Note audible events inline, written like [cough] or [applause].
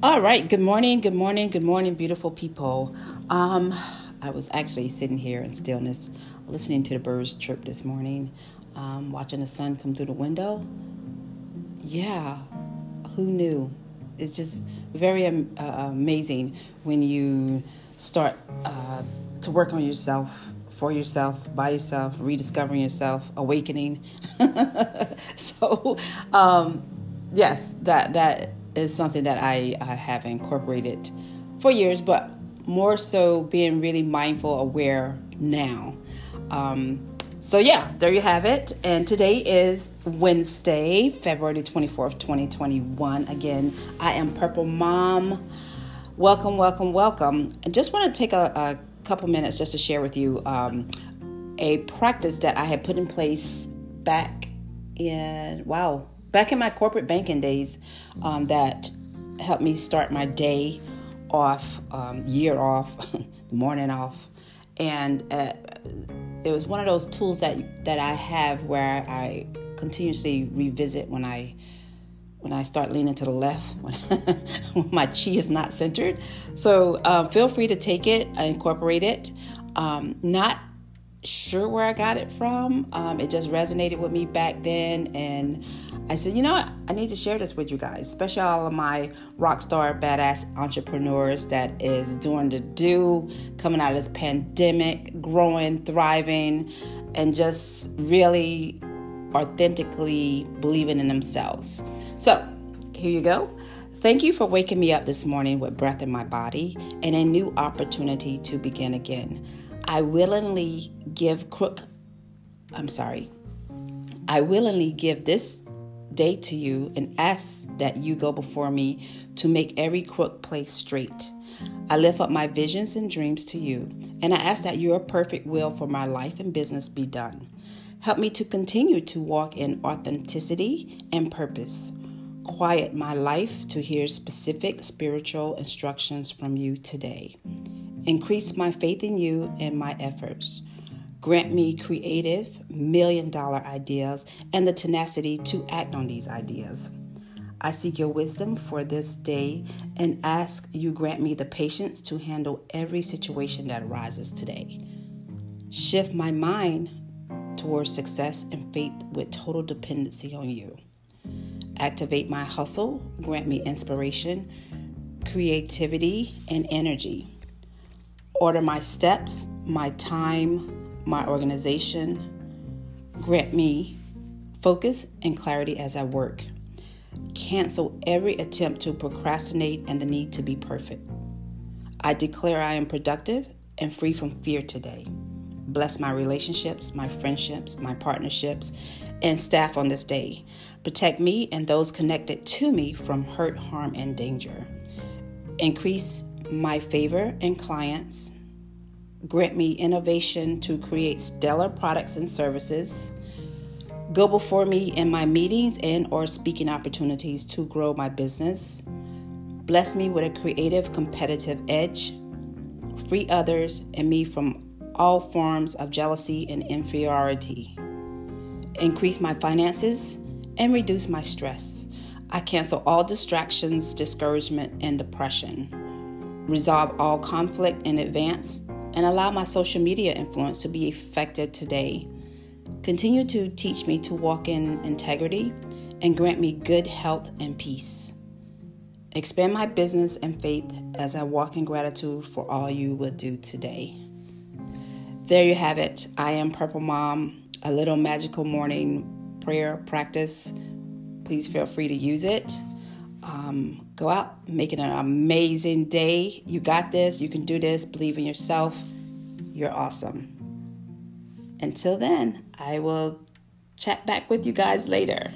All right. Good morning. Good morning. Good morning, beautiful people. Um, I was actually sitting here in stillness, listening to the birds chirp this morning, um, watching the sun come through the window. Yeah, who knew? It's just very um, uh, amazing when you start uh, to work on yourself, for yourself, by yourself, rediscovering yourself, awakening. [laughs] so, um, yes, that that is something that I, I have incorporated for years, but more so being really mindful, aware now. Um, so, yeah, there you have it. And today is Wednesday, February 24th, 2021. Again, I am Purple Mom. Welcome, welcome, welcome. I just want to take a, a couple minutes just to share with you um, a practice that I had put in place back in, wow, back in my corporate banking days um, that helped me start my day off, um, year off, [laughs] morning off, and uh, it was one of those tools that that I have where I continuously revisit when I when I start leaning to the left [laughs] when, when my chi is not centered. So um, feel free to take it, incorporate it. Um, not sure where I got it from. Um, it just resonated with me back then, and I said, you know what? I need to share this with you guys, especially all of my rock star, badass entrepreneurs that is doing the do, coming out of this pandemic, growing, thriving, and just really authentically believing in themselves. So, here you go. Thank you for waking me up this morning with breath in my body and a new opportunity to begin again. I willingly give crook, I'm sorry, I willingly give this day to you and ask that you go before me to make every crook place straight. I lift up my visions and dreams to you, and I ask that your perfect will for my life and business be done. Help me to continue to walk in authenticity and purpose. Quiet my life to hear specific spiritual instructions from you today. Increase my faith in you and my efforts. Grant me creative, million dollar ideas and the tenacity to act on these ideas. I seek your wisdom for this day and ask you grant me the patience to handle every situation that arises today. Shift my mind towards success and faith with total dependency on you. Activate my hustle, grant me inspiration, creativity, and energy. Order my steps, my time, my organization. Grant me focus and clarity as I work. Cancel every attempt to procrastinate and the need to be perfect. I declare I am productive and free from fear today. Bless my relationships, my friendships, my partnerships, and staff on this day. Protect me and those connected to me from hurt, harm, and danger. Increase my favor and clients. Grant me innovation to create stellar products and services. Go before me in my meetings and or speaking opportunities to grow my business. Bless me with a creative competitive edge. Free others and me from all forms of jealousy and inferiority. Increase my finances and reduce my stress. I cancel all distractions, discouragement, and depression resolve all conflict in advance, and allow my social media influence to be effective today. Continue to teach me to walk in integrity and grant me good health and peace. Expand my business and faith as I walk in gratitude for all you will do today. There you have it. I am Purple Mom, a little magical morning prayer practice. Please feel free to use it. Um, go out, make it an amazing day. You got this. You can do this. Believe in yourself. You're awesome. Until then, I will chat back with you guys later.